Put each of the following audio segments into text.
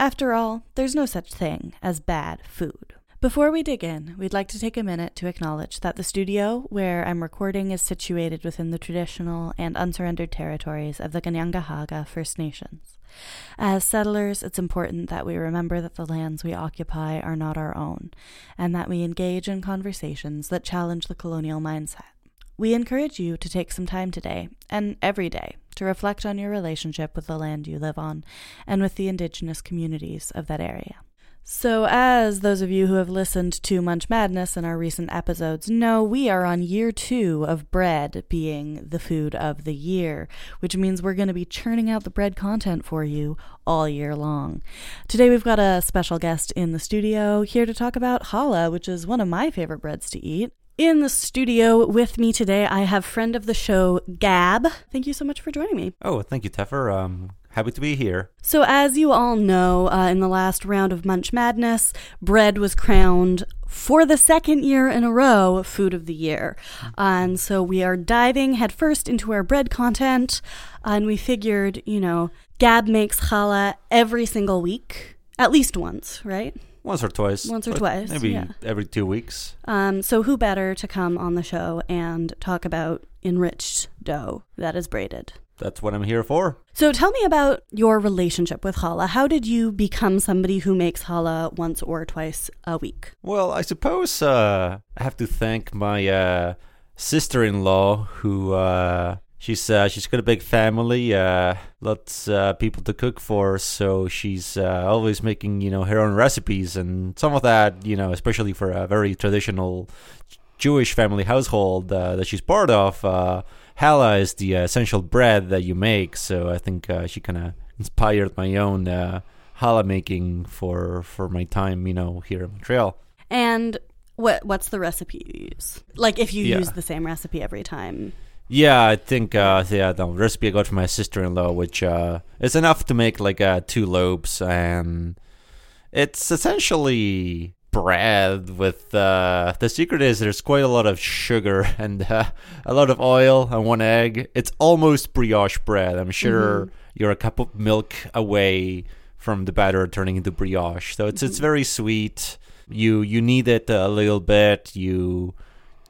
After all, there's no such thing as bad food. Before we dig in, we'd like to take a minute to acknowledge that the studio where I'm recording is situated within the traditional and unsurrendered territories of the Kanien'kehá:ka First Nations. As settlers, it's important that we remember that the lands we occupy are not our own, and that we engage in conversations that challenge the colonial mindset. We encourage you to take some time today, and every day, to reflect on your relationship with the land you live on and with the indigenous communities of that area. So, as those of you who have listened to Munch Madness in our recent episodes know, we are on year two of bread being the food of the year, which means we're going to be churning out the bread content for you all year long. Today, we've got a special guest in the studio here to talk about challah, which is one of my favorite breads to eat. In the studio with me today, I have friend of the show, Gab. Thank you so much for joining me. Oh, thank you, Teffer. Um, happy to be here. So, as you all know, uh, in the last round of Munch Madness, bread was crowned for the second year in a row Food of the Year. and so we are diving headfirst into our bread content. and we figured, you know, Gab makes challah every single week, at least once, right? Once or twice. Once or twice, Maybe yeah. every two weeks. Um, so, who better to come on the show and talk about enriched dough that is braided? That's what I'm here for. So, tell me about your relationship with challah. How did you become somebody who makes challah once or twice a week? Well, I suppose uh, I have to thank my uh, sister-in-law, who uh, she's uh, she's got a big family, uh, lots uh, people to cook for, so she's uh, always making you know her own recipes, and some of that, you know, especially for a very traditional Jewish family household uh, that she's part of. Uh, Challah is the essential bread that you make, so I think uh, she kind of inspired my own uh, challah making for for my time, you know, here in Montreal. And what what's the recipe you use? Like, if you Yeah. use the same recipe every time. Yeah, I think uh, yeah, the recipe I got from my sister-in-law, which uh, is enough to make like uh, two loaves, and it's essentially bread with uh, the secret is there's quite a lot of sugar and uh, a lot of oil and one egg. It's almost brioche bread. I'm sure you're a cup of milk away from the batter turning into brioche. So it's it's very sweet. You you knead it a little bit. You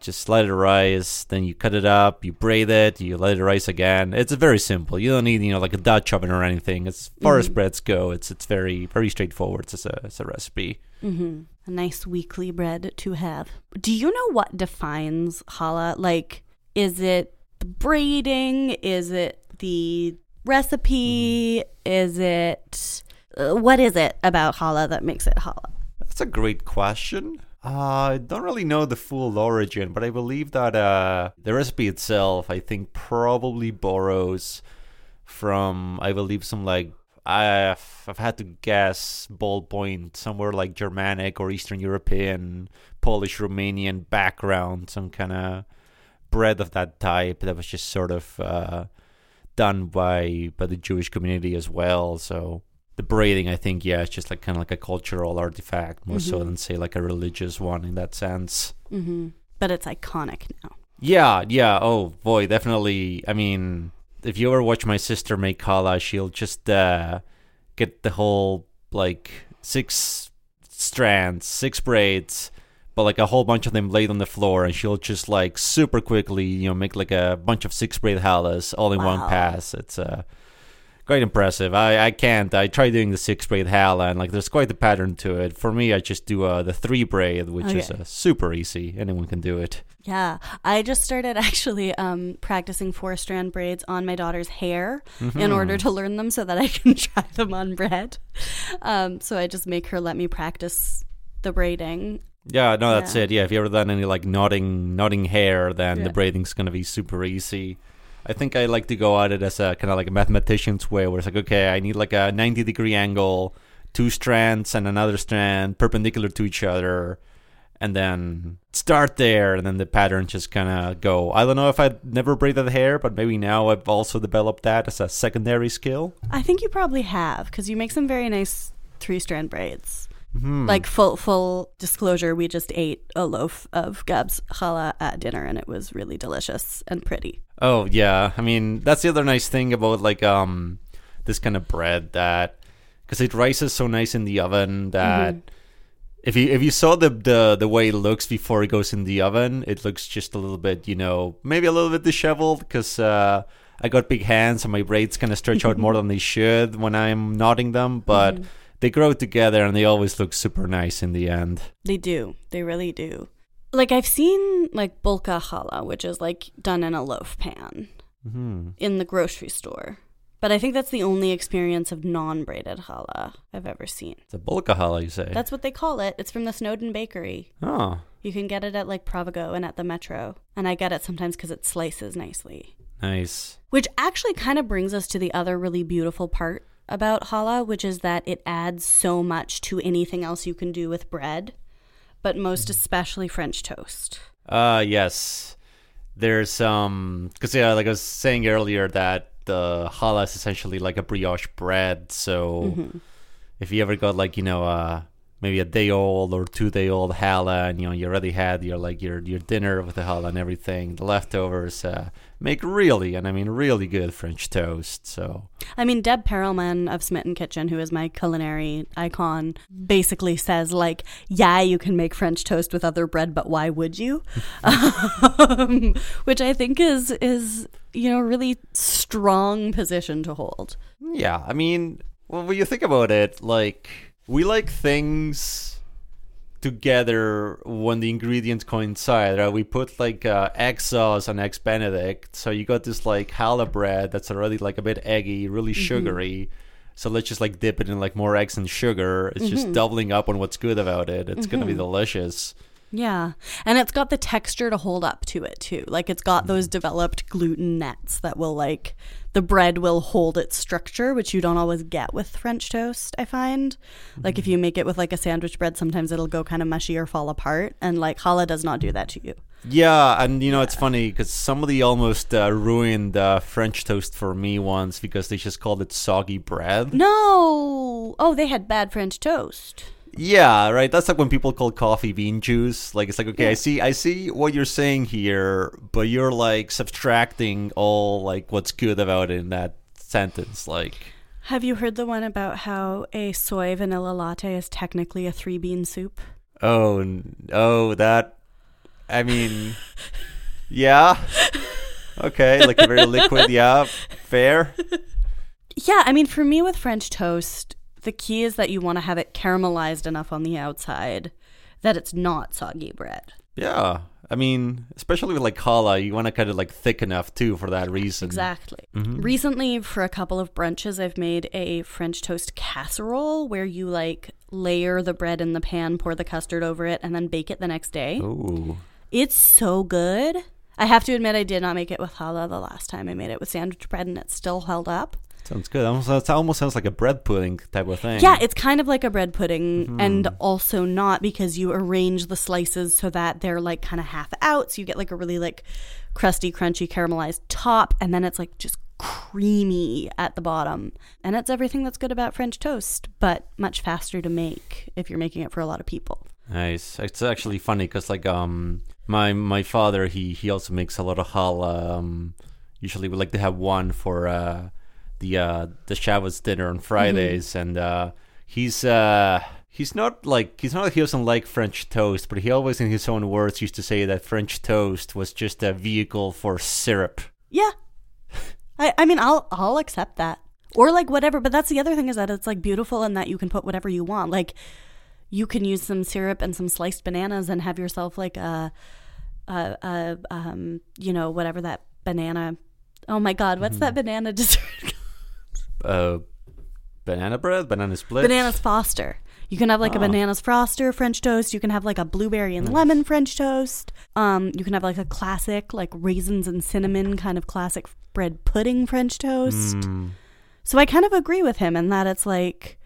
just let it rise, then you cut it up, you braid it, you let it rise again. It's very simple. You don't need you know like a Dutch oven or anything. As far as breads go, it's it's very very straightforward. It's a it's a recipe. hmm A nice weekly bread to have. Do you know what defines challah? Like, is it the braiding? Is it the recipe? Is it uh, what is it about challah that makes it challah? That's a great question. Uh, I don't really know the full origin, but I believe that uh, the recipe itself, I think, probably borrows from, I believe, some like I've, I've had to guess ballpoint somewhere like Germanic or Eastern European, Polish, Romanian background, some kind of bread of that type that was just sort of uh, done by by the Jewish community as well. So the braiding, I think, yeah, it's just like kind of like a cultural artifact more so than say like a religious one in that sense. hmm But it's iconic now. Yeah, yeah. Oh boy, definitely. I mean, if you ever watch my sister make challah, she'll just uh, get the whole like six strands, six braids, but like a whole bunch of them laid on the floor, and she'll just like super quickly, you know, make like a bunch of six braid challahs all in one pass. It's uh quite impressive. I I can't. I try doing the six braid challah, and like there's quite a pattern to it. For me, I just do uh, the three braid, which is Okay. uh, super easy. Anyone can do it. Yeah, I just started actually um, practicing four strand braids on my daughter's hair in order to learn them so that I can try them on bread. Um, so I just make her let me practice the braiding. Yeah, no, that's Yeah. it. Yeah, if you ever done any like knotting, knotting hair, then Yeah. the braiding's gonna be super easy. I think I like to go at it as a kind of like a mathematician's way, where it's like, okay, I need like a ninety degree angle two strands and another strand perpendicular to each other, and then start there, and then the pattern just kind of go. I don't know if I'd never braided hair, but maybe now I've also developed that as a secondary skill. I think you probably have because you make some very nice three strand braids. Hmm. Like full full disclosure, we just ate a loaf of Gab's challah at dinner, and it was really delicious and pretty. Oh yeah, I mean that's the other nice thing about like um this kind of bread that because it rises so nice in the oven that if you if you saw the, the the way it looks before it goes in the oven, it looks just a little bit you know maybe a little bit disheveled because uh, I got big hands and my braids kind of stretch out more than they should when I'm knotting them, but they grow together and they always look super nice in the end. They do. They really do. Like I've seen like bulka challah, which is like done in a loaf pan hmm in the grocery store. But I think that's the only experience of non-braided challah I've ever seen. It's a bulka challah, you say? That's what they call it. It's from the Snowden Bakery. oh, You can get it at like Provigo and at the Metro. And I get it sometimes because it slices nicely. nice. Which actually kind of brings us to the other really beautiful part about challah, which is that it adds so much to anything else you can do with bread, but most especially French toast. Uh yes. There's um because yeah, like I was saying earlier that the challah is essentially like a brioche bread. So Mm-hmm. if you ever got like you know uh maybe a day old or two day old challah and you know you already had your like your your dinner with the challah and everything, the leftovers uh, make really and I mean really good French toast. So I mean, Deb Perelman of Smitten Kitchen, who is my culinary icon, basically says, like, yeah, you can make French toast with other bread, but why would you? um, which I think is, is, you know, really strong position to hold. Yeah, I mean, well, when you think about it, like we like things together when the ingredients coincide. Right? We put like uh, egg sauce on eggs Benedict, so you got this like challah bread that's already like a bit eggy, really mm-hmm. sugary. So let's just like dip it in like more eggs and sugar. It's just mm-hmm. doubling up on what's good about it. It's gonna be mm-hmm. delicious. Yeah. And it's got the texture to hold up to it too. Like it's got those developed gluten nets that will like the bread will hold its structure, which you don't always get with French toast, I find. Like if you make it with like a sandwich bread, sometimes it'll go kind of mushy or fall apart. And like challah does not do that to you. Yeah, and you know it's funny because somebody almost uh, ruined uh, French toast for me once because they just called it soggy bread. No. Oh, they had bad French toast. Yeah, right. That's like when people call coffee bean juice. Like it's like, okay, I see, I see what you're saying here, but you're like subtracting all like what's good about it in that sentence. Like, Have you heard the one about how a soy vanilla latte is technically a three bean soup? oh, oh, that. I mean, yeah, okay, like a very liquid. Yeah, fair. Yeah, I mean, for me with French toast, the key is that you want to have it caramelized enough on the outside that it's not soggy bread. Yeah, I mean, especially with like challah, you want to kind of like thick enough too for that reason. Exactly. Mm-hmm. Recently, for a couple of brunches, I've made a French toast casserole where you like layer the bread in the pan, pour the custard over it, and then bake it the next day. Ooh. It's so good. I have to admit, I did not make it with challah the last time I made it with sandwich bread, and it still held up. Sounds good. Almost, it almost sounds like a bread pudding type of thing. Yeah, it's kind of like a bread pudding and also not because you arrange the slices so that they're like kind of half out. So you get like a really like crusty, crunchy, caramelized top and then it's like just creamy at the bottom. And it's everything that's good about French toast, but much faster to make if you're making it for a lot of people. Nice. It's actually funny because like um my my father he he also makes a lot of challah. Um, usually we like to have one for uh the uh the Shabbos dinner on Fridays, and uh he's uh. He's not like he's not like he doesn't like French toast, but he always, in his own words, used to say that French toast was just a vehicle for syrup. Yeah. I, I mean I'll I'll accept that. Or like whatever, but that's the other thing is that it's like beautiful and that you can put whatever you want. Like you can use some syrup and some sliced bananas and have yourself like a a, a um you know whatever that banana Oh my god, what's that banana dessert? Uh, banana bread, banana split, bananas foster. You can have like a Oh. bananas froster French toast. You can have like a blueberry and lemon French toast. Um, you can have like a classic like raisins and cinnamon kind of classic bread pudding French toast. Mm. So I kind of agree with him in that it's like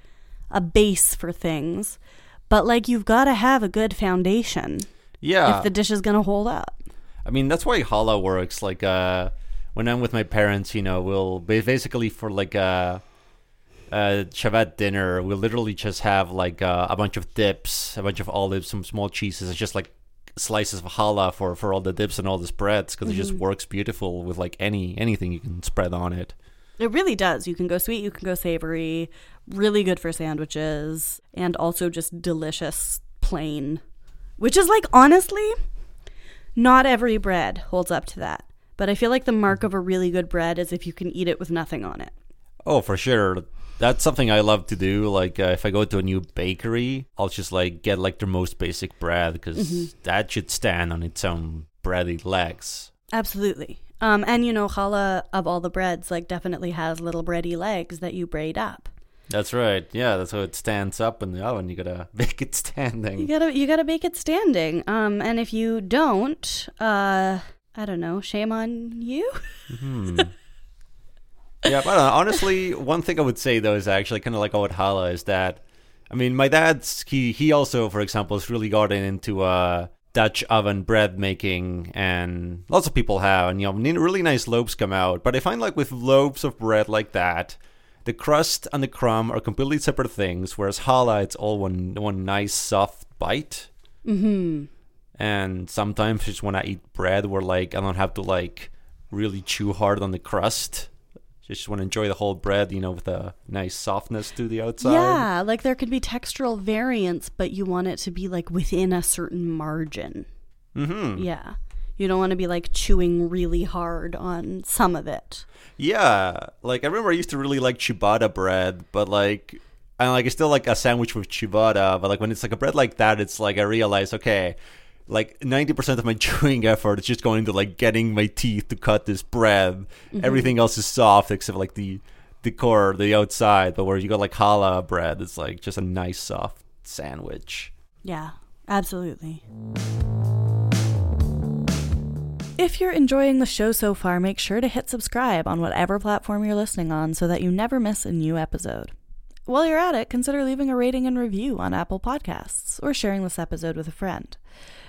a base for things, but like you've got to have a good foundation Yeah. if the dish is going to hold up. I mean, that's why challah works. Like, uh, when I'm with my parents, you know, we'll basically for like a, a Shabbat dinner, we'll literally just have like uh, a bunch of dips, a bunch of olives, some small cheeses, and just like slices of challah for, for all the dips and all the spreads because it just works beautiful with like any anything you can spread on it. It really does. You can go sweet, you can go savory, really good for sandwiches, and also just delicious plain. Which is like, honestly, not every bread holds up to that. But I feel like the mark of a really good bread is if you can eat it with nothing on it. Oh, for sure. That's something I love to do. Like, uh, if I go to a new bakery, I'll just like get like their most basic bread because that should stand on its own bready legs. Absolutely. Um, and you know, challah of all the breads, like definitely has little bready legs that you braid up. That's right. Yeah, that's how it stands up in the oven. You gotta make it standing. You gotta you gotta bake it standing. Um, and if you don't, uh, I don't know, shame on you. Hmm. yeah, but honestly, one thing I would say though is actually kind of like about challah is that, I mean, my dad's he he also, for example, has really gotten into uh Dutch oven bread making, and lots of people have, and you know, really nice loaves come out. But I find like with loaves of bread like that, the crust and the crumb are completely separate things. Whereas challah, it's all one one nice soft bite. Mm-hmm. And sometimes just when I eat bread, where like I don't have to like really chew hard on the crust. Just want to enjoy the whole bread, you know, with a nice softness to the outside. Yeah, like there could be textural variance, but you want it to be like within a certain margin. Mm-hmm. Yeah. You don't want to be like chewing really hard on some of it. Yeah, like I remember I used to really like ciabatta bread, but like I like it's still like a sandwich with ciabatta, but like when it's like a bread like that, it's like I realize okay, like ninety percent of my chewing effort is just going into like getting my teeth to cut this bread. Mm-hmm. Everything else is soft except like the the core, the outside. But where you got like challah bread, it's like just a nice soft sandwich. Yeah, absolutely. If you're enjoying the show so far, make sure to hit subscribe on whatever platform you're listening on so that you never miss a new episode. While you're at it, consider leaving a rating and review on Apple Podcasts or sharing this episode with a friend.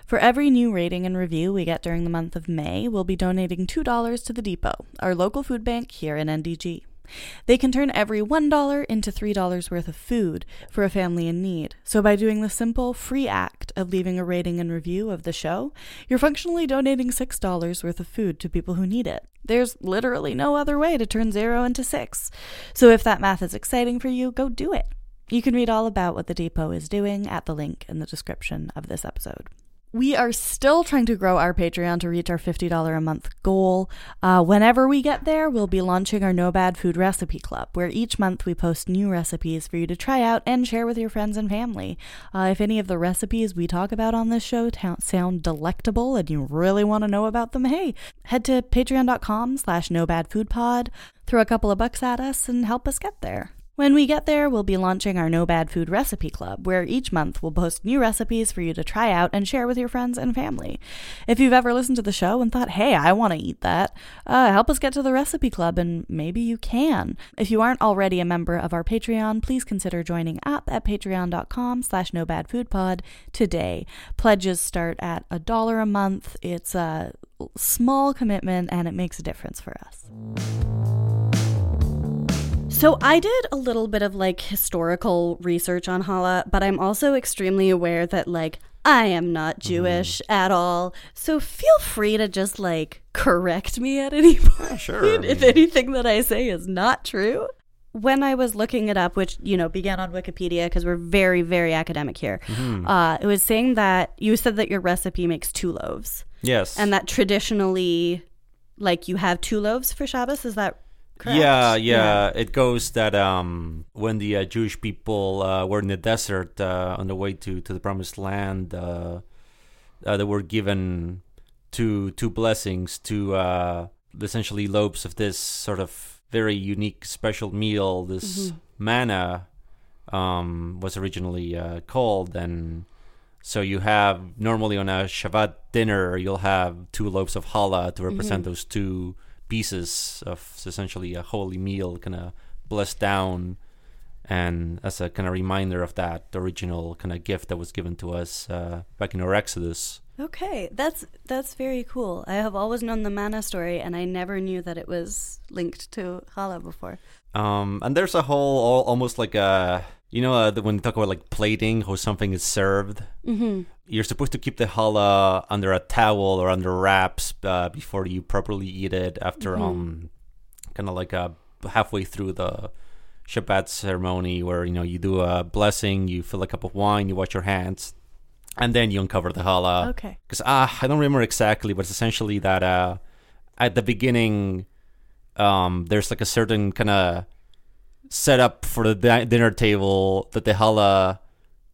For every new rating and review we get during the month of May, we'll be donating $2 to the Depot, our local food bank here in NDG. They can turn every $1 into $3 worth of food for a family in need. So, by doing the simple, free act of leaving a rating and review of the show, you're functionally donating $6 worth of food to people who need it. There's literally no other way to turn zero into six. So, if that math is exciting for you, go do it. You can read all about what the Depot is doing at the link in the description of this episode. We are still trying to grow our Patreon to reach our $50 a month goal. Uh, whenever we get there, we'll be launching our No Bad Food Recipe Club, where each month we post new recipes for you to try out and share with your friends and family. Uh, if any of the recipes we talk about on this show ta- sound delectable and you really want to know about them, hey, head to patreon.com slash nobadfoodpod, throw a couple of bucks at us, and help us get there. When we get there, we'll be launching our No Bad Food Recipe Club, where each month we'll post new recipes for you to try out and share with your friends and family. If you've ever listened to the show and thought, hey, I want to eat that, uh, help us get to the Recipe Club and maybe you can. If you aren't already a member of our Patreon, please consider joining up at patreon.com slash nobadfoodpod today. Pledges start at a dollar a month. It's a small commitment and it makes a difference for us. So I did a little bit of like historical research on challah, but I'm also extremely aware that like I am not Jewish at all. So feel free to just like correct me at any point sure, I if anything that I say is not true. When I was looking it up, which you know began on Wikipedia because we're very very academic here, uh, it was saying that you said that your recipe makes two loaves, Yes. and that traditionally, like you have two loaves for Shabbos. Is that correct? Yeah, yeah, It goes that um, when the uh, Jewish people uh, were in the desert uh, on the way to, to the promised land, uh, uh, they were given two two blessings, two uh, essentially loaves of this sort of very unique special meal. This manna um, was originally uh, called, and so you have normally on a Shabbat dinner, you'll have two loaves of challah to represent those two pieces of essentially a holy meal, kind of blessed down And as a kind of reminder of that original kind of gift that was given to us uh, back in our Exodus. Okay, that's that's very cool. I have always known the manna story, and I never knew that it was linked to challah before. Um, and there's a whole, all, almost like a, you know, uh, when you talk about like plating, how something is served. Mm-hmm. You're supposed to keep the challah under a towel or under wraps uh, before you properly eat it. After um, kind of like a halfway through the Shabbat ceremony, where you know you do a blessing, you fill a cup of wine, you wash your hands, and then you uncover the challah. Okay. Because ah, I don't remember exactly, but it's essentially that uh, at the beginning, um, there's like a certain kind of setup for the di- dinner table that the challah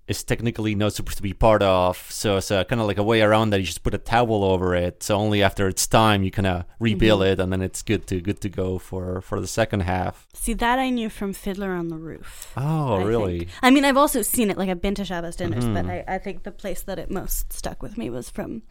is technically not supposed to be part of. So it's uh, a, kind of like a way around that. You just put a towel over it. So only after it's time you kind of rebuild mm-hmm. it, and then it's good to good to go for for the second half. See that I knew from Fiddler on the Roof. Oh, I really? think. I mean, I've also seen it. Like I've been to Shabbos dinners, but mm-hmm. I, I think the place that it most stuck with me was from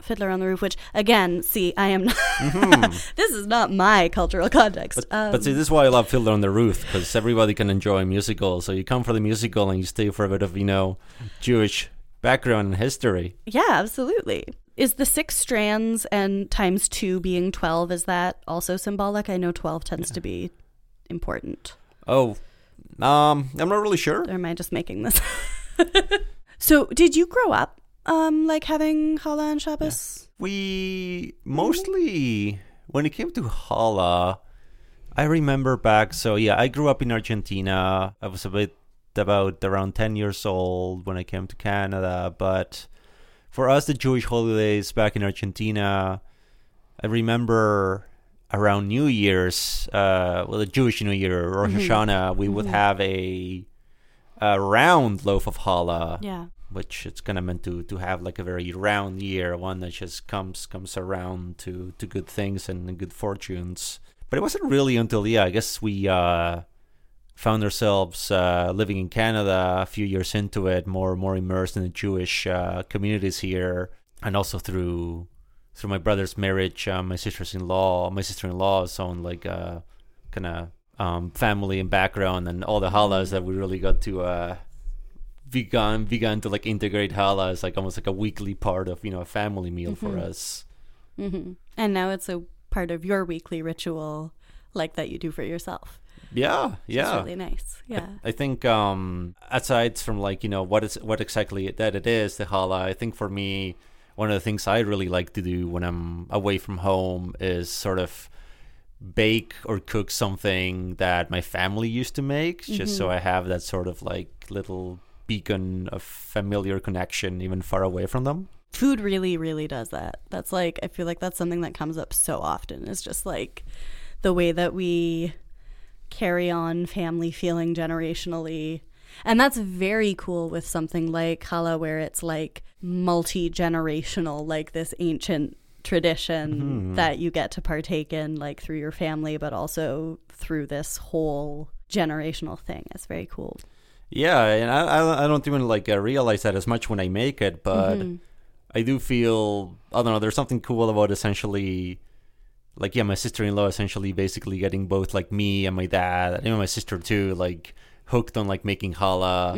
Fiddler on the Roof. Which again, see, I am not. this is not my cultural context. But, um, but see, this is why I love Fiddler on the Roof because everybody can enjoy musicals. So you come for the musical and you stay for a bit of you know Jewish background and history. yeah, absolutely. Is the six strands and times two being twelve? Is that also symbolic? I know twelve tends to be important. Oh, um, I'm not really sure. Or am I just making this? so, did you grow up um like having challah and Shabbos? We mostly, when it came to challah, I remember back. So yeah, I grew up in Argentina. I was a bit about around ten years old when I came to Canada. But for us, the Jewish holidays back in Argentina, I remember around New Year's, uh, well, the Jewish New Year, Rosh Hashanah, we would have a, a round loaf of challah Yeah. Which it's kind of meant to to have like a very round year, one that just comes comes around to to good things and good fortunes. But it wasn't really until yeah, I guess we uh, found ourselves uh, living in Canada a few years into it, more more immersed in the Jewish uh, communities here, and also through through my brother's marriage, uh, my sister's in law, my sister in law's own like uh, kind of um, family and background, and all the challahs that we really got to. Began began to like integrate challah as like almost like a weekly part of you know a family meal for us. hmm And now it's a part of your weekly ritual, like that you do for yourself. Yeah, It's yeah. really nice. Yeah. I think um aside from like you know what is what exactly that it is the challah, I think for me one of the things I really like to do when I'm away from home is sort of bake or cook something that my family used to make just so I have that sort of like little beacon of familiar connection even far away from them. Food really, really does that. That's like, I feel like that's something that comes up so often. It's just like the way that we carry on family feeling generationally. And that's very cool with something like challah, where it's like multi generational, like this ancient tradition mm-hmm. that you get to partake in, like through your family, but also through this whole generational thing. It's very cool. Yeah, and I I don't even like uh, realize that as much when I make it, but I do feel I don't know. There's something cool about essentially, like yeah, my sister-in-law essentially basically getting both like me and my dad, and even my sister too, like hooked on like making challah,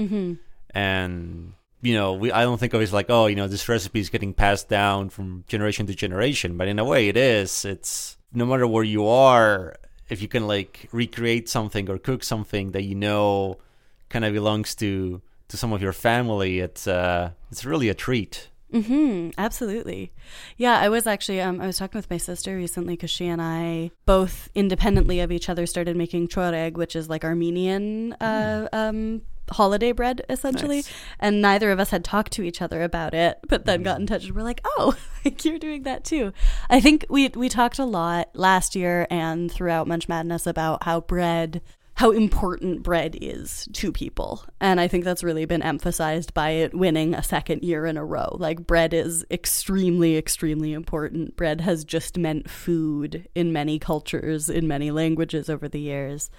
and you know we I don't think of it as like oh you know this recipe is getting passed down from generation to generation, but in a way it is. It's no matter where you are, if you can like recreate something or cook something that you know kind of belongs to to some of your family, it's uh it's really a treat. Mm-hmm, absolutely. Yeah, I was actually um, I was talking with my sister recently because she and I both independently of each other started making choreg, which is like Armenian uh, um, holiday bread essentially, Nice. and neither of us had talked to each other about it, but then got in touch and we're like, oh, like you're doing that too. I think we we talked a lot last year and throughout Munch Madness about how bread how important bread is to people. And I think that's really been emphasized by it winning a second year in a row. Like, bread is extremely, extremely important. Bread has just meant food in many cultures, in many languages over the years.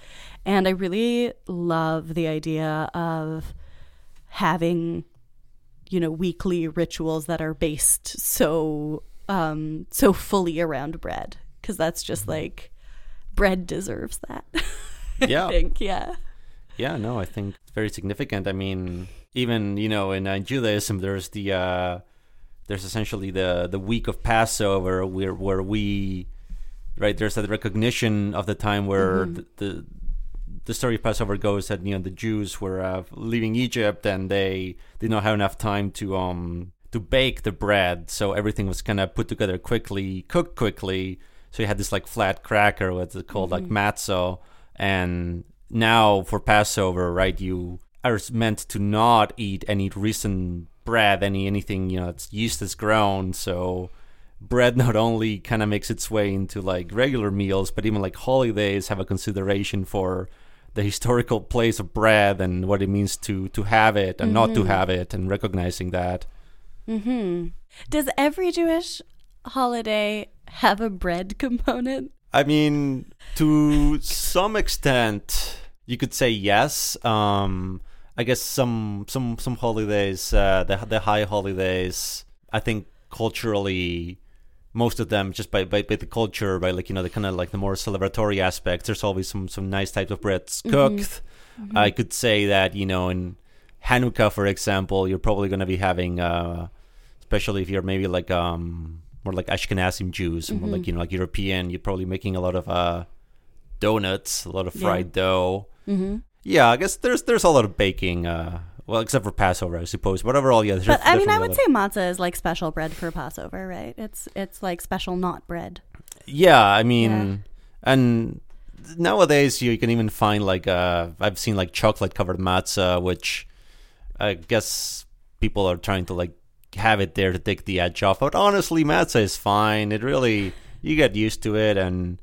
And I really love the idea of having, you know, weekly rituals that are based so, um, so fully around bread. Cause that's just like, bread deserves that. Yeah. I think, yeah. Yeah, no, I think it's very significant. I mean, even you know, in uh, Judaism, there's the uh, there's essentially the the week of Passover where where we right there's that recognition of the time where Mm-hmm. the, the the story of Passover goes that you know the Jews were uh, leaving Egypt and they did not have enough time to um to bake the bread, so everything was kind of put together quickly, cooked quickly. So you had this like flat cracker, what's it called, like matzo, and now for Passover, right? You are meant to not eat any recent bread, any anything you know it's yeast that's grown. So bread not only kind of makes its way into like regular meals, but even like holidays have a consideration for the historical place of bread and what it means to to have it and not to have it, and recognizing that. hmm Does every Jewish holiday have a bread component? I mean, to some extent, you could say yes. Um, I guess some some some holidays, uh, the the high holidays, I think culturally, most of them just by, by, by the culture, by like you know the kind of like the more celebratory aspects. There's always some some nice types of breads cooked. I could say that you know in Hanukkah, for example, you're probably going to be having, uh, especially if you're maybe like um more like Ashkenazim Jews, more like you know like European, you're probably making a lot of uh donuts, a lot of Yeah. fried dough. Mm-hmm. Yeah, I guess there's there's a lot of baking. Uh, well, except for Passover, I suppose. But overall, yeah. There's But I mean, I would say matzah is like special bread for Passover, right? It's it's like special not bread. Yeah, I mean, and nowadays you can even find like uh, I've seen like chocolate covered matzah, which I guess people are trying to like have it there to take the edge off. But honestly, matzah is fine. It really you get used to it, and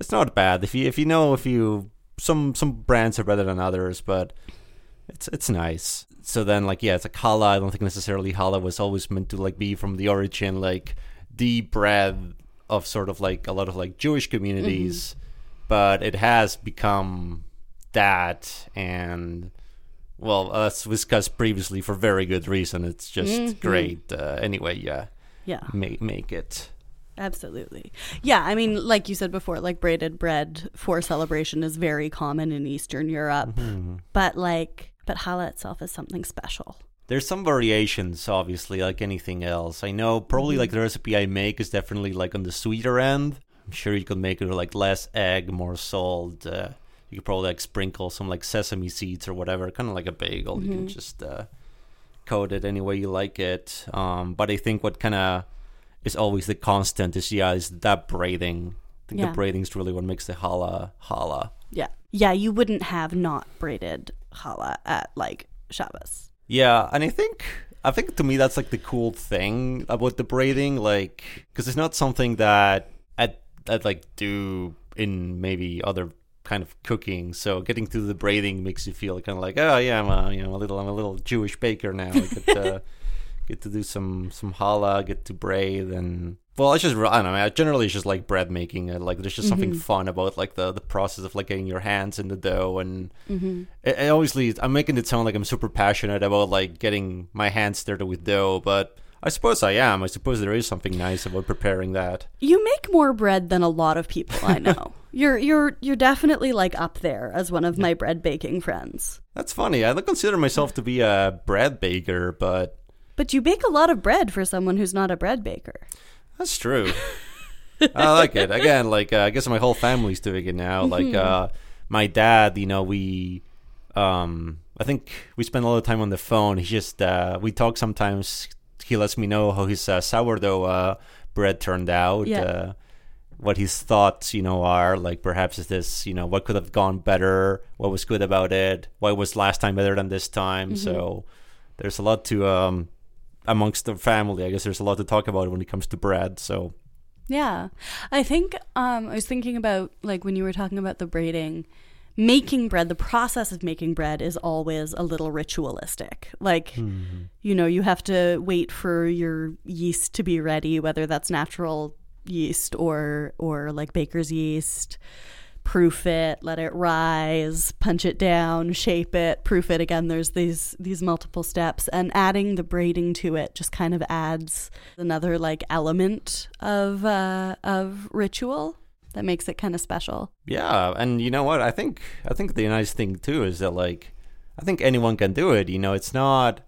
it's not bad if you if you know if you some some brands are better than others, but it's it's nice. So then like yeah, it's like challah. I don't think necessarily challah was always meant to like be from the origin like the bread of sort of like a lot of like Jewish communities, mm-hmm. but it has become that and well, as discussed previously for very good reason. It's just Mhm. great. Uh, anyway, yeah, Yeah, make make it. absolutely. Yeah, I mean, like you said before, like braided bread for celebration is very common in Eastern Europe, Mhm. but like, but challah itself is something special. There's some variations, obviously, like anything else. I know probably Mm-hmm. like the recipe I make is definitely like on the sweeter end. I'm sure you could make it with like less egg, more salt. Uh, you could probably like sprinkle some like sesame seeds or whatever, kind of like a bagel. You can Mhm. just uh, coat it any way you like it. Um, but I think what kind of is always the constant is yeah, is that braiding. I think Yeah. the braiding is really what makes the challah challah. Yeah, yeah, you wouldn't have not braided challah at like Shabbos. Yeah, and I think I think to me that's like the cool thing about the braiding, like because it's not something that I'd, I'd like do in maybe other kind of cooking. So getting to the braiding makes you feel kind of like, oh yeah, I'm a you know a little I'm a little Jewish baker now. I get to get to do some some challah, get to braid, and well, it's just I don't know. I generally it's just like bread making. uh, Like there's just something Mhm. fun about like the the process of like getting your hands in the dough and Mm-hmm. it, it obviously I'm making it sound like I'm super passionate about like getting my hands dirty with dough, but I suppose I am. I suppose there is something nice about preparing that. You make more bread than a lot of people I know. you're you're you're definitely like up there as one of my bread baking friends. That's funny. I don't consider myself to be a bread baker, but But you bake a lot of bread for someone who's not a bread baker. that's true. I like it. Again, like uh, I guess my whole family's doing it now. Like uh, my dad, you know, we um I think we spend a lot of time on the phone. He just uh, we talk sometimes. He lets me know how his uh, sourdough uh, bread turned out. Yeah. Uh, what his thoughts, you know, are like. Perhaps is this, you know, what could have gone better? What was good about it? Why was last time better than this time? So there's a lot to um amongst the family. I guess there's a lot to talk about when it comes to bread. So Yeah. I think um I was thinking about like when you were talking about the braiding, making bread, the process of making bread is always a little ritualistic. Like you know, you have to wait for your yeast to be ready, whether that's natural yeast or or like baker's yeast. Proof it, let it rise, punch it down, shape it, proof it again. There's these these multiple steps, and adding the braiding to it just kind of adds another like element of uh, of ritual. That makes it kind of special. Yeah, and you know what? I think I think the nice thing too is that like I think anyone can do it. You know, it's not.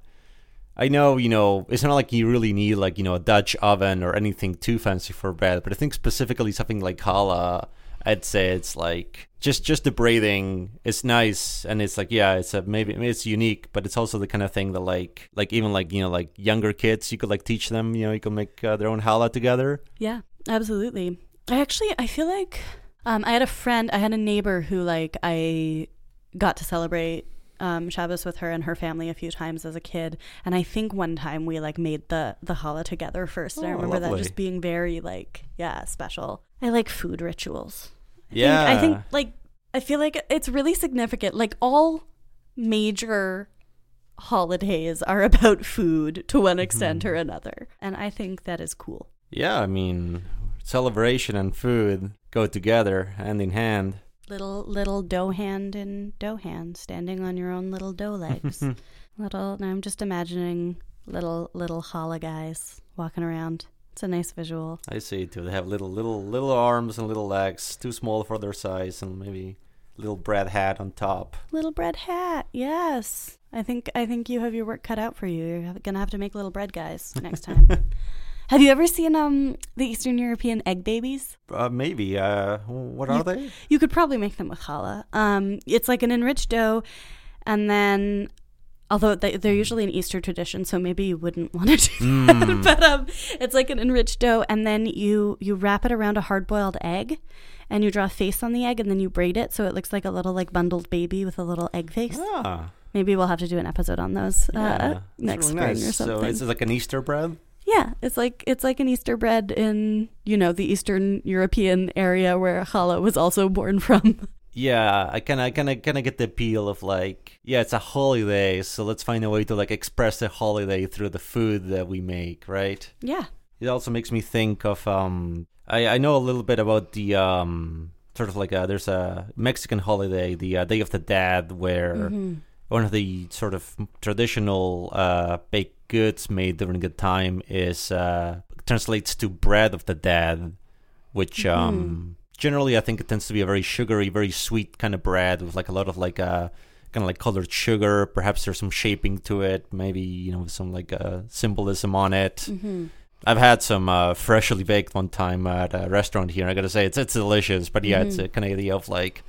I know, you know, it's not like you really need like you know a Dutch oven or anything too fancy for bread, but I think specifically something like challah, I'd say it's like just just the braiding is nice, and it's like yeah, it's a maybe it's unique, but it's also the kind of thing that like like even like you know like younger kids, you could like teach them, you know, you can make uh, their own challah together. Yeah, absolutely. I actually I feel like um, I had a friend, I had a neighbor who like I got to celebrate um, Shabbos with her and her family a few times as a kid, and I think one time we like made the the challah together first. and I Oh, remember that just being very like yeah special. I like food rituals. I Yeah, think, I think like I feel like it's really significant. Like all major holidays are about food to one extent Mm-hmm. or another, and I think that is cool. yeah. I mean, celebration and food go together hand in hand. Little little dough hand and dough hand standing on your own little dough legs. little. Now I'm just imagining little little challah guys walking around. It's a nice visual. I see too. They have little, little, little arms and little legs, too small for their size, and maybe little bread hat on top. Little bread hat. Yes. I think I think you have your work cut out for you. You're gonna have to make little bread guys next time. have you ever seen um the Eastern European egg babies? Uh, maybe. Uh, what are they? You could probably make them with challah. Um, it's like an enriched dough, and then although they, they're usually an Easter tradition, so maybe you wouldn't want to do that. Mm. But um, it's like an enriched dough, and then you you wrap it around a hard boiled egg, and you draw a face on the egg, and then you braid it so it looks like a little like bundled baby with a little egg face. Ah, Maybe we'll have to do an episode on those uh, yeah. That's next really spring nice. or something. So it's like an Easter bread. Yeah, it's like it's like an Easter bread in you know the Eastern European area where challah was also born from. Yeah, I kind of, kind of, kind of get the appeal of like, yeah, it's a holiday, so let's find a way to like express the holiday through the food that we make, right? yeah. It also makes me think of um I, I know a little bit about the um sort of like a, there's a Mexican holiday, the uh, Day of the Dead, where Mm-hmm. One of the sort of traditional uh, baked goods made during the time is uh, translates to bread of the dead, which um generally I think it tends to be a very sugary, very sweet kind of bread with like a lot of like uh kind of like colored sugar. Perhaps there's some shaping to it, maybe you know some like uh, symbolism on it. Mm-hmm. I've had some uh, freshly baked one time at a restaurant here. I gotta say it's it's delicious, but yeah, it's a kind of idea of like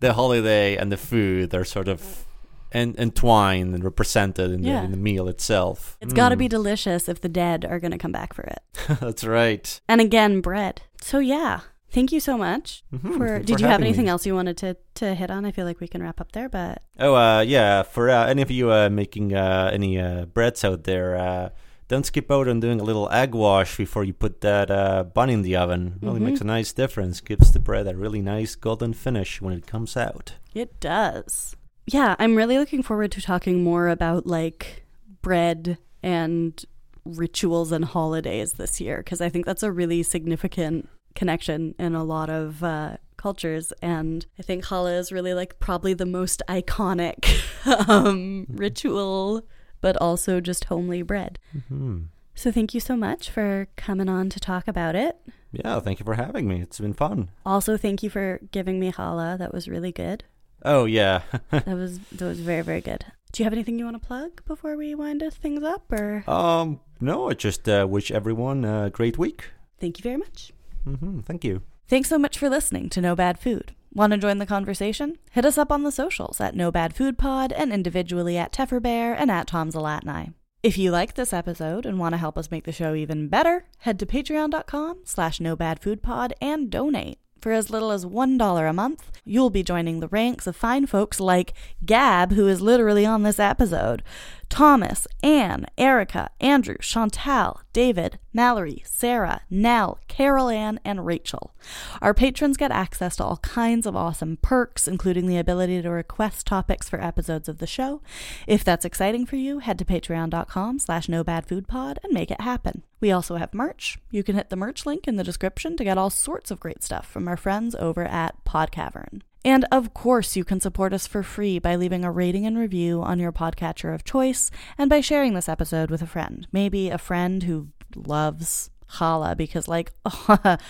the holiday and the food are sort of en- entwined and represented in, Yeah. the, in the meal itself. It's got to Mm. be delicious if the dead are going to come back for it. That's right. And again, bread. So yeah, thank you so much Mhm, for. Did for you have anything me. else you wanted to to hit on? I feel like we can wrap up there, but Oh, uh, yeah. For uh, any of you uh, making uh, any uh, breads out there, uh, don't skip out on doing a little egg wash before you put that uh, bun in the oven. Really Mhm. makes a nice difference. Gives the bread a really nice golden finish when it comes out. it does. Yeah, I'm really looking forward to talking more about like bread and rituals and holidays this year because I think that's a really significant connection in a lot of uh, cultures, and I think challah is really like probably the most iconic um, ritual, but also just homely bread. hmm So thank you so much for coming on to talk about it. Yeah, thank you for having me. It's been fun. Also, thank you for giving me challah. That was really good. Oh yeah. That was that was very very good. Do you have anything you want to plug before we wind things up, or um, no, I just uh, wish everyone a great week. thank you very much. hmm Thank you. Thanks so much for listening to No Bad Food. Want to join the conversation? Hit us up on the socials at No Bad Food Pod and individually at Tefferbear and at Tom's Alatni. If you liked this episode and want to help us make the show even better, head to patreon.com slash nobadfoodpod and donate. For as little as $1 a month, you'll be joining the ranks of fine folks like Gab, who is literally on this episode, Thomas, Anne, Erica, Andrew, Chantal, David, Mallory, Sarah, Nell, Carol Ann, and Rachel. Our patrons get access to all kinds of awesome perks, including the ability to request topics for episodes of the show. If that's exciting for you, head to patreon.com slash nobadfoodpod and make it happen. We also have merch. You can hit the merch link in the description to get all sorts of great stuff from our friends over at Podcavern. And of course, you can support us for free by leaving a rating and review on your podcatcher of choice and by sharing this episode with a friend. Maybe a friend who loves challah because, like,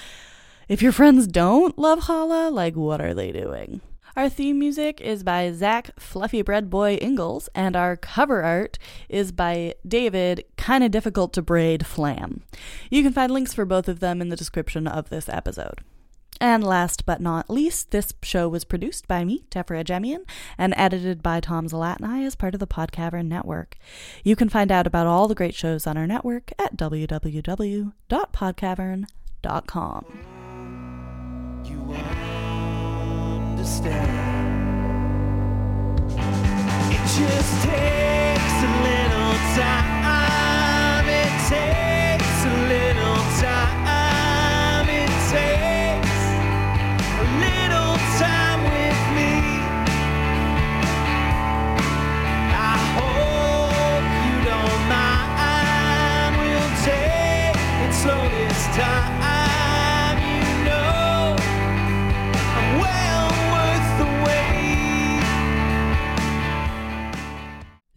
If your friends don't love challah, like what are they doing? Our theme music is by Zach Fluffy Bread Boy Ingalls, and our cover art is by David Kinda Difficult to Braid Flam. You can find links for both of them in the description of this episode. And last but not least, this show was produced by me, Teffer Adjemian, and edited by Tom Zalatni as part of the Podcavern Network. You can find out about all the great shows on our network at www.podcavern.com. You understand. It just takes a little time. It takes a little time.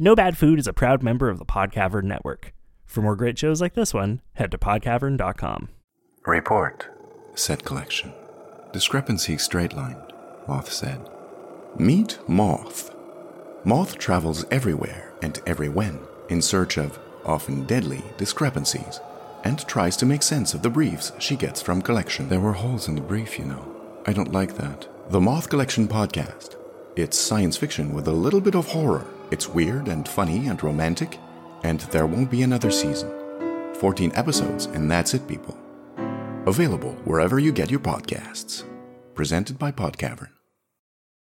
No Bad Food is a proud member of the Podcavern Network. For more great shows like this one, head to podcavern.com. Report. Set collection. Discrepancy straight line, Moth said. Meet Moth. Moth travels everywhere and every when in search of, often deadly, discrepancies and tries to make sense of the briefs she gets from collection. There were holes in the brief, you know. I don't like that. The Moth Collection Podcast. It's science fiction with a little bit of horror. It's weird and funny and romantic, and there won't be another season. 14 episodes, and that's it, people. Available wherever you get your podcasts. Presented by Podcavern.